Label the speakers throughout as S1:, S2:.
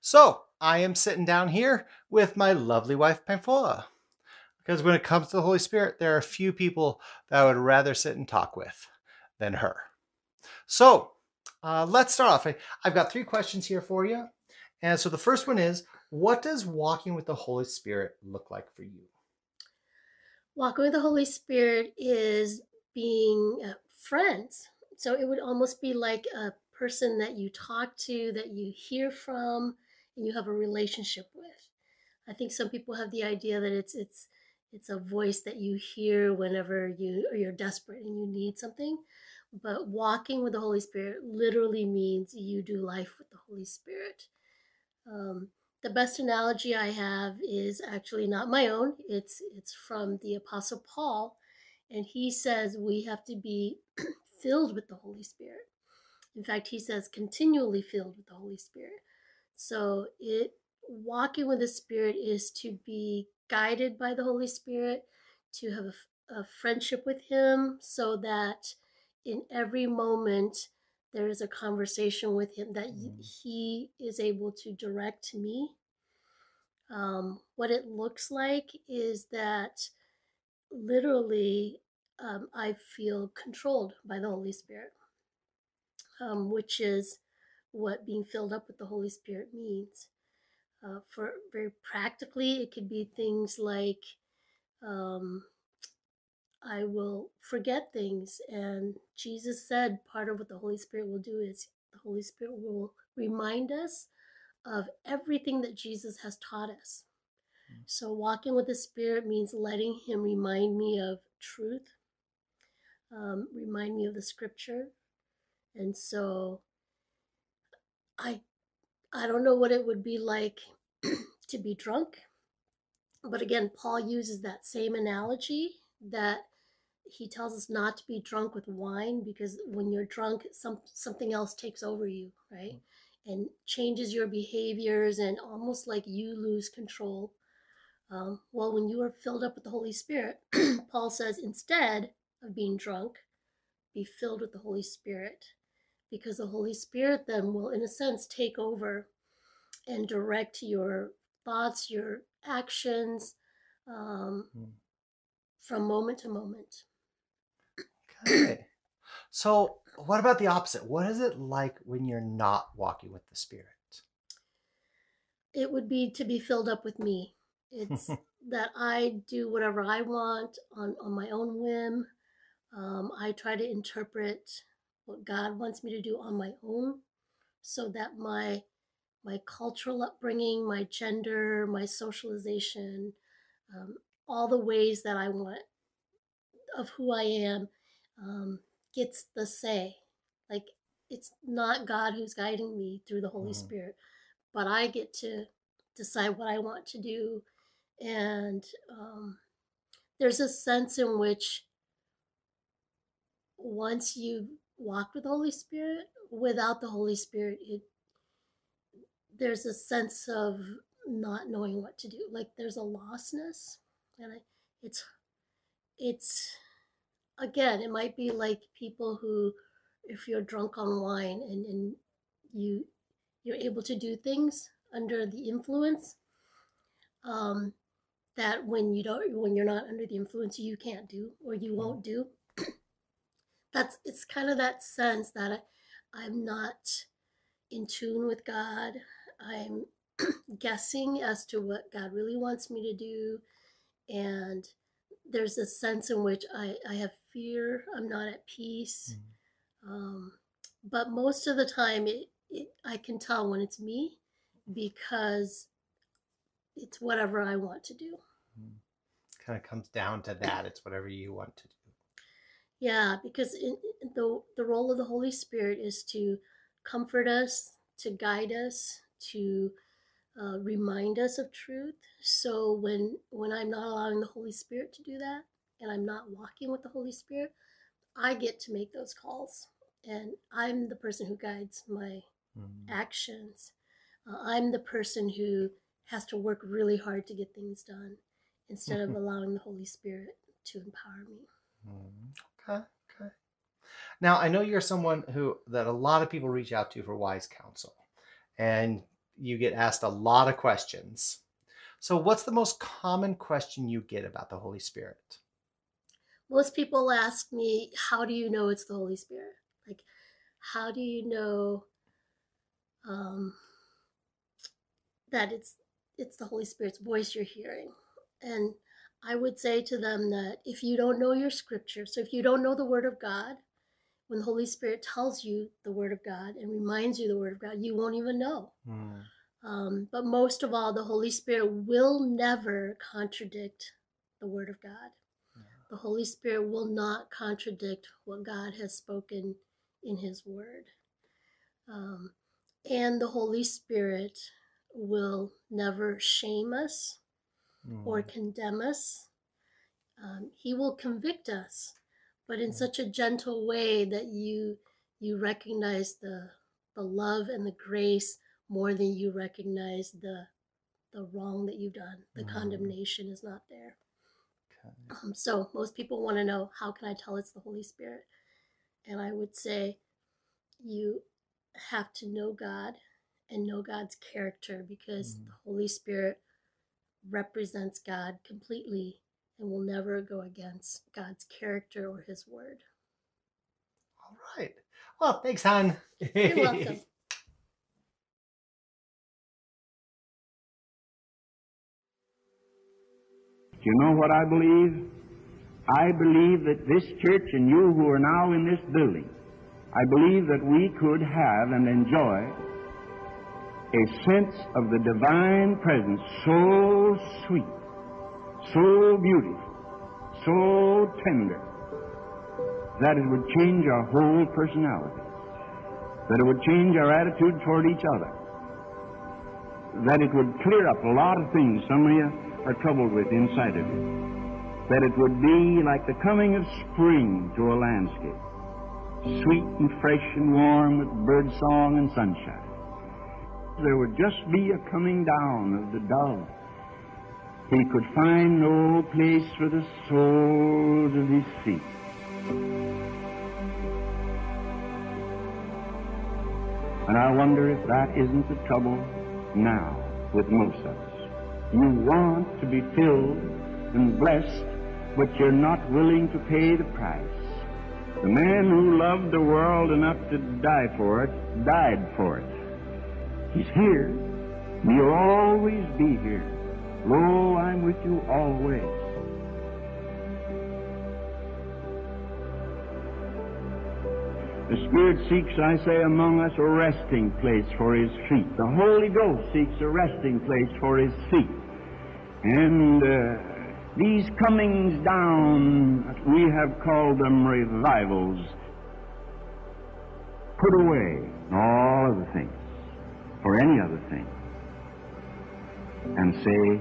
S1: So I am sitting down here with my lovely wife, Pamphila. Because when it comes to the Holy Spirit, there are few people that I would rather sit and talk with than her. So uh, let's start off. I, I've got three questions here for you. And so the first one is What does walking with the Holy Spirit look like for you?
S2: Walking with the Holy Spirit is being uh, friends. So it would almost be like a person that you talk to, that you hear from, and you have a relationship with. I think some people have the idea that it's it's it's a voice that you hear whenever you or you're desperate and you need something. But walking with the Holy Spirit literally means you do life with the Holy Spirit. Um, the best analogy I have is actually not my own. It's it's from the Apostle Paul, and he says we have to be filled with the Holy Spirit. In fact, he says continually filled with the Holy Spirit. So it walking with the Spirit is to be guided by the Holy Spirit, to have a, a friendship with Him, so that in every moment there is a conversation with Him that mm. He is able to direct me. Um, what it looks like is that literally um, I feel controlled by the Holy Spirit, um, which is what being filled up with the Holy Spirit means. Uh, for very practically, it could be things like um, I will forget things. And Jesus said part of what the Holy Spirit will do is the Holy Spirit will remind us of everything that Jesus has taught us. Mm. So, walking with the Spirit means letting Him remind me of truth, um, remind me of the scripture. And so, I I don't know what it would be like to be drunk. But again, Paul uses that same analogy that he tells us not to be drunk with wine because when you're drunk, some something else takes over you, right? And changes your behaviors and almost like you lose control. Um, well, when you are filled up with the Holy Spirit, Paul says instead of being drunk, be filled with the Holy Spirit because the Holy Spirit then will, in a sense, take over and direct your thoughts, your actions um, mm. from moment to moment.
S1: Okay. So, what about the opposite? What is it like when you're not walking with the Spirit?
S2: It would be to be filled up with me. It's that I do whatever I want on, on my own whim. Um, I try to interpret what God wants me to do on my own so that my my cultural upbringing, my gender, my socialization, um, all the ways that I want of who I am um, gets the say. Like it's not God who's guiding me through the Holy mm-hmm. Spirit, but I get to decide what I want to do. And um, there's a sense in which once you walk with the Holy Spirit, without the Holy Spirit, it there's a sense of not knowing what to do. Like there's a lostness, and I, it's it's again, it might be like people who, if you're drunk on wine and and you you're able to do things under the influence, um, that when you don't when you're not under the influence you can't do or you won't do that's it's kind of that sense that I, i'm not in tune with god. I'm guessing as to what god really wants me to do and there's a sense in which i, I have fear. I'm not at peace. Mm-hmm. um, but most of the time it, it, i can tell when it's me because it's whatever i want to do. Mm-hmm.
S1: kind of comes down to that. It's whatever you want to do
S2: yeah, because in, the the role of the Holy Spirit is to comfort us, to guide us, to uh, remind us of truth. So when when I'm not allowing the Holy Spirit to do that, and I'm not walking with the Holy Spirit, I get to make those calls, and I'm the person who guides my mm-hmm. actions. Uh, I'm the person who has to work really hard to get things done, instead of allowing the Holy Spirit to empower me.
S1: Mm-hmm. Okay. Okay. Now I know you're someone who that a lot of people reach out to for wise counsel, and you get asked a lot of questions. So, what's the most common question you get about the Holy Spirit?
S2: Most people ask me, How do you know it's the Holy Spirit? Like, how do you know um, that it's it's the Holy Spirit's voice you're hearing? And I would say to them that if you don't know your scripture, so if you don't know the Word of God, when the Holy Spirit tells you the Word of God and reminds you the Word of God, you won't even know. Mm. Um, but most of all, the Holy Spirit will never contradict the Word of God. The Holy Spirit will not contradict what God has spoken in His Word. Um, and the Holy Spirit will never shame us mm. or condemn us. Um, he will convict us, but in mm. such a gentle way that you you recognize the the love and the grace more than you recognize the the wrong that you've done. The mm. condemnation is not there. Okay. Um, so most people want to know how can I tell it's the Holy Spirit, and I would say you have to know God and know God's character because mm. the Holy Spirit represents God completely and will never go against God's character or his word.
S1: All right. Well, thanks, Han.
S2: You're welcome.
S3: Do you know what I believe? I believe that this church and you who are now in this building, I believe that we could have and enjoy a sense of the divine presence so sweet, so beautiful, so tender, that it would change our whole personality, that it would change our attitude toward each other, that it would clear up a lot of things some of you are troubled with inside of you, that it would be like the coming of spring to a landscape, sweet and fresh and warm with bird song and sunshine there would just be a coming down of the dove. He could find no place for the soles of his feet. And I wonder if that isn't the trouble now with most of us. You want to be filled and blessed, but you're not willing to pay the price. The man who loved the world enough to die for it died for it. He's here. He'll always be here. Lo, I'm with you always. The Spirit seeks, I say, among us a resting place for His feet. The Holy Ghost seeks a resting place for His feet. And uh, these comings down, we have called them revivals, put away all other things or any other thing and say,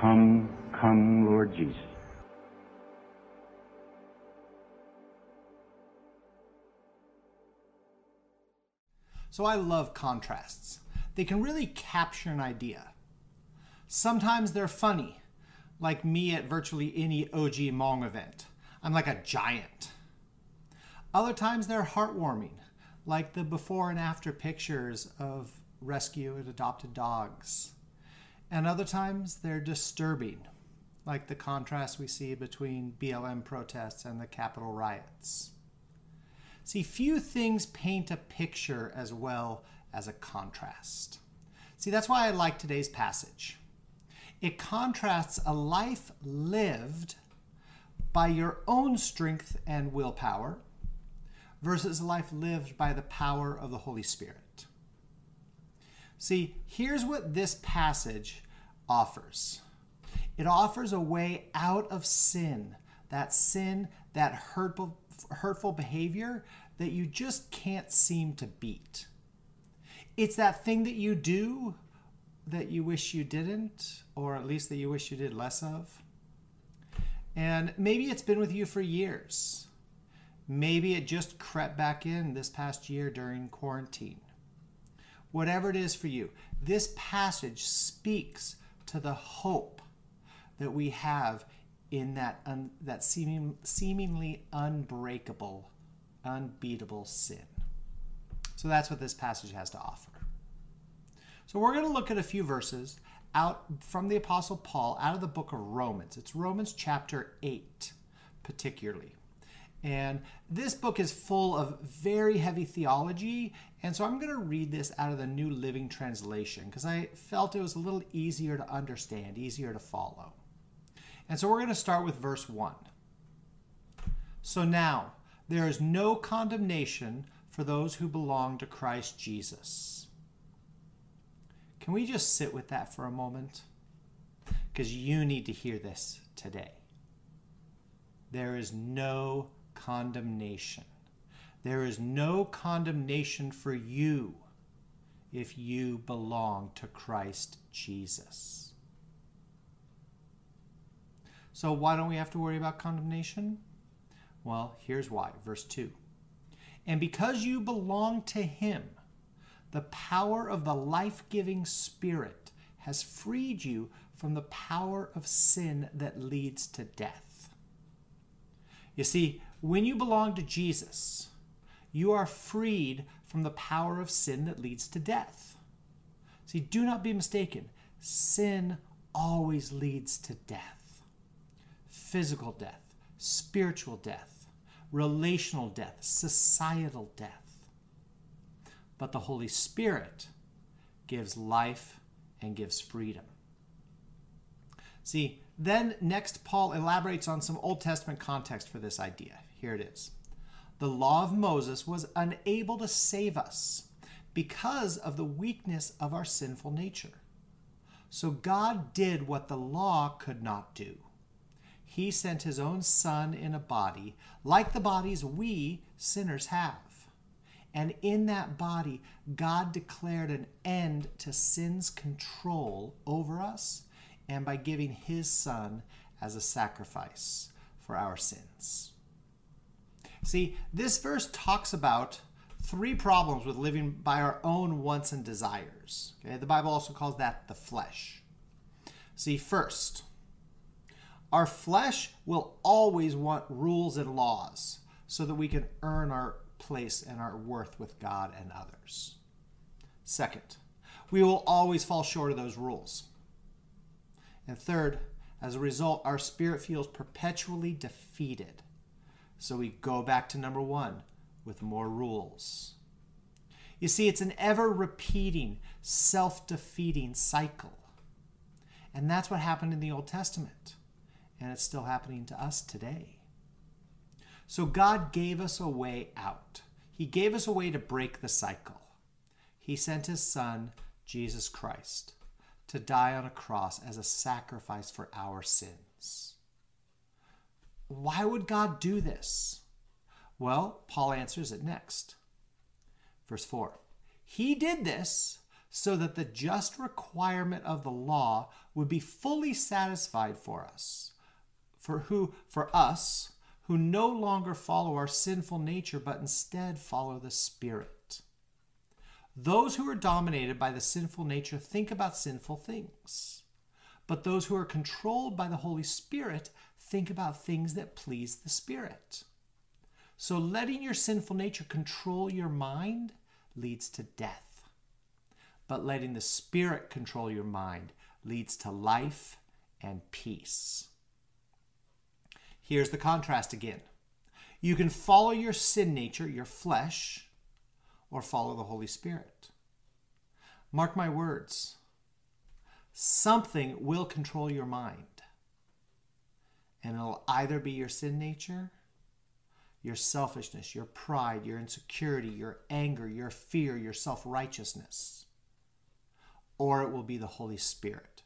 S3: Come, come, Lord Jesus.
S1: So I love contrasts. They can really capture an idea. Sometimes they're funny, like me at virtually any OG Hmong event. I'm like a giant. Other times they're heartwarming, like the before and after pictures of rescue and adopted dogs. And other times they're disturbing, like the contrast we see between BLM protests and the Capitol riots. See, few things paint a picture as well as a contrast. See, that's why I like today's passage. It contrasts a life lived by your own strength and willpower versus a life lived by the power of the Holy Spirit. See, here's what this passage offers it offers a way out of sin, that sin, that hurtful, hurtful behavior that you just can't seem to beat. It's that thing that you do that you wish you didn't, or at least that you wish you did less of. And maybe it's been with you for years. Maybe it just crept back in this past year during quarantine whatever it is for you. This passage speaks to the hope that we have in that, un, that seeming, seemingly unbreakable, unbeatable sin. So that's what this passage has to offer. So we're going to look at a few verses out from the Apostle Paul out of the book of Romans. It's Romans chapter 8, particularly. And this book is full of very heavy theology. And so I'm going to read this out of the New Living Translation because I felt it was a little easier to understand, easier to follow. And so we're going to start with verse 1. So now, there is no condemnation for those who belong to Christ Jesus. Can we just sit with that for a moment? Because you need to hear this today. There is no condemnation. There is no condemnation for you if you belong to Christ Jesus. So, why don't we have to worry about condemnation? Well, here's why. Verse 2 And because you belong to Him, the power of the life giving Spirit has freed you from the power of sin that leads to death. You see, when you belong to Jesus, you are freed from the power of sin that leads to death. See, do not be mistaken. Sin always leads to death physical death, spiritual death, relational death, societal death. But the Holy Spirit gives life and gives freedom. See, then next, Paul elaborates on some Old Testament context for this idea. Here it is. The law of Moses was unable to save us because of the weakness of our sinful nature. So God did what the law could not do. He sent his own Son in a body, like the bodies we sinners have. And in that body, God declared an end to sin's control over us and by giving his Son as a sacrifice for our sins. See, this verse talks about three problems with living by our own wants and desires. Okay? The Bible also calls that the flesh. See, first, our flesh will always want rules and laws so that we can earn our place and our worth with God and others. Second, we will always fall short of those rules. And third, as a result, our spirit feels perpetually defeated so we go back to number one with more rules. You see, it's an ever repeating, self defeating cycle. And that's what happened in the Old Testament. And it's still happening to us today. So God gave us a way out. He gave us a way to break the cycle. He sent His Son, Jesus Christ, to die on a cross as a sacrifice for our sins. Why would God do this? Well, Paul answers it next. Verse 4 He did this so that the just requirement of the law would be fully satisfied for us. For who for us who no longer follow our sinful nature but instead follow the spirit. Those who are dominated by the sinful nature think about sinful things. But those who are controlled by the Holy Spirit think about things that please the Spirit. So letting your sinful nature control your mind leads to death. But letting the Spirit control your mind leads to life and peace. Here's the contrast again. You can follow your sin nature, your flesh, or follow the Holy Spirit. Mark my words. Something will control your mind. And it'll either be your sin nature, your selfishness, your pride, your insecurity, your anger, your fear, your self righteousness, or it will be the Holy Spirit,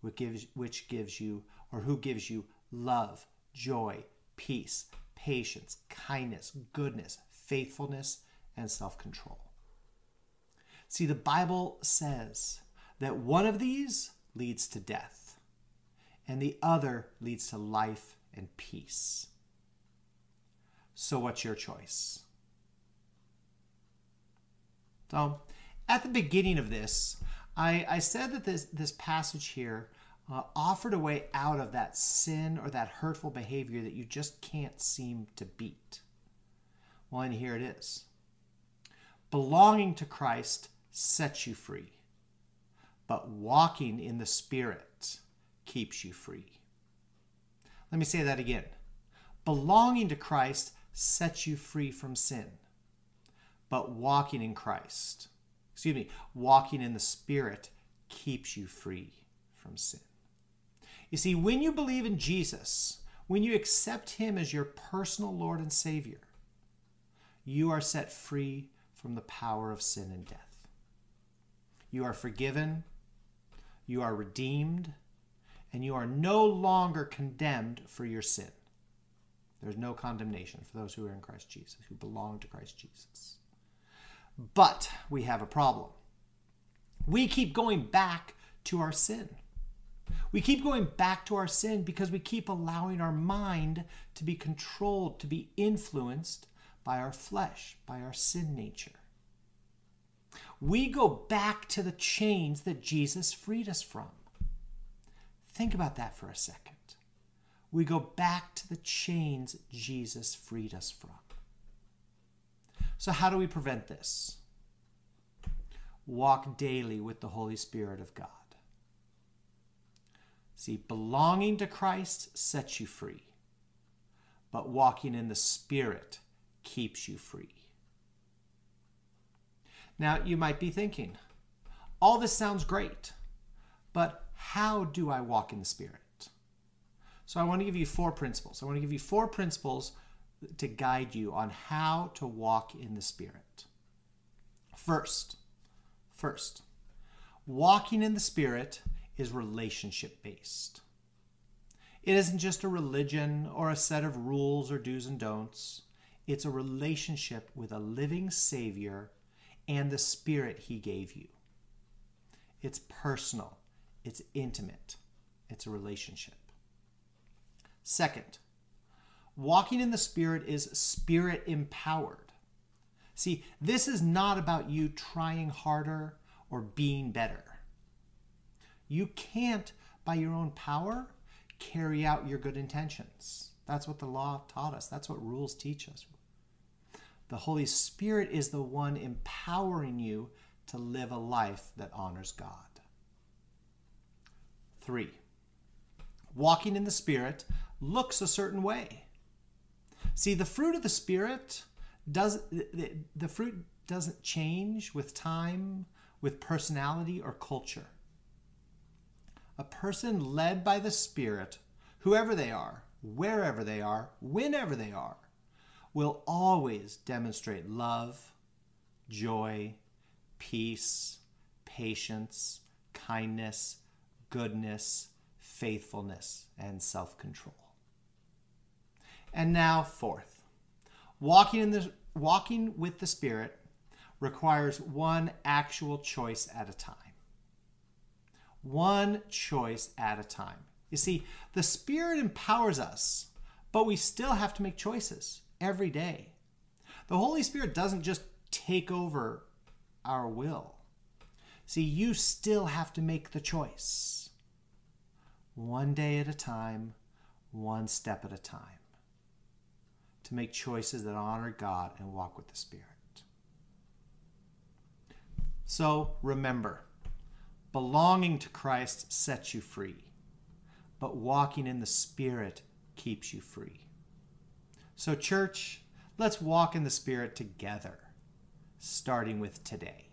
S1: which gives, which gives you, or who gives you love, joy, peace, patience, kindness, goodness, faithfulness, and self control. See, the Bible says that one of these leads to death and the other leads to life and peace. So, what's your choice? So, at the beginning of this, I, I said that this, this passage here uh, offered a way out of that sin or that hurtful behavior that you just can't seem to beat. Well, and here it is. Belonging to Christ sets you free. but walking in the Spirit keeps you free. Let me say that again. Belonging to Christ sets you free from sin, but walking in Christ, excuse me, walking in the Spirit keeps you free from sin. You see, when you believe in Jesus, when you accept Him as your personal Lord and Savior, you are set free from the power of sin and death. You are forgiven, you are redeemed, and you are no longer condemned for your sin. There's no condemnation for those who are in Christ Jesus, who belong to Christ Jesus. But we have a problem. We keep going back to our sin. We keep going back to our sin because we keep allowing our mind to be controlled, to be influenced by our flesh, by our sin nature. We go back to the chains that Jesus freed us from. Think about that for a second. We go back to the chains Jesus freed us from. So, how do we prevent this? Walk daily with the Holy Spirit of God. See, belonging to Christ sets you free, but walking in the Spirit keeps you free. Now, you might be thinking, all this sounds great, but how do I walk in the Spirit? So, I want to give you four principles. I want to give you four principles to guide you on how to walk in the Spirit. First, first, walking in the Spirit is relationship based. It isn't just a religion or a set of rules or do's and don'ts. It's a relationship with a living Savior and the Spirit He gave you. It's personal, it's intimate, it's a relationship. Second, walking in the Spirit is spirit empowered. See, this is not about you trying harder or being better. You can't, by your own power, carry out your good intentions. That's what the law taught us, that's what rules teach us. The Holy Spirit is the one empowering you to live a life that honors God. Three, walking in the Spirit looks a certain way. See, the fruit of the Spirit does the, the fruit doesn't change with time, with personality or culture. A person led by the Spirit, whoever they are, wherever they are, whenever they are, will always demonstrate love, joy, peace, patience, kindness, goodness, faithfulness, and self control. And now, fourth, walking, in the, walking with the Spirit requires one actual choice at a time. One choice at a time. You see, the Spirit empowers us, but we still have to make choices every day. The Holy Spirit doesn't just take over our will. See, you still have to make the choice. One day at a time, one step at a time. To make choices that honor God and walk with the Spirit. So remember, belonging to Christ sets you free, but walking in the Spirit keeps you free. So, church, let's walk in the Spirit together, starting with today.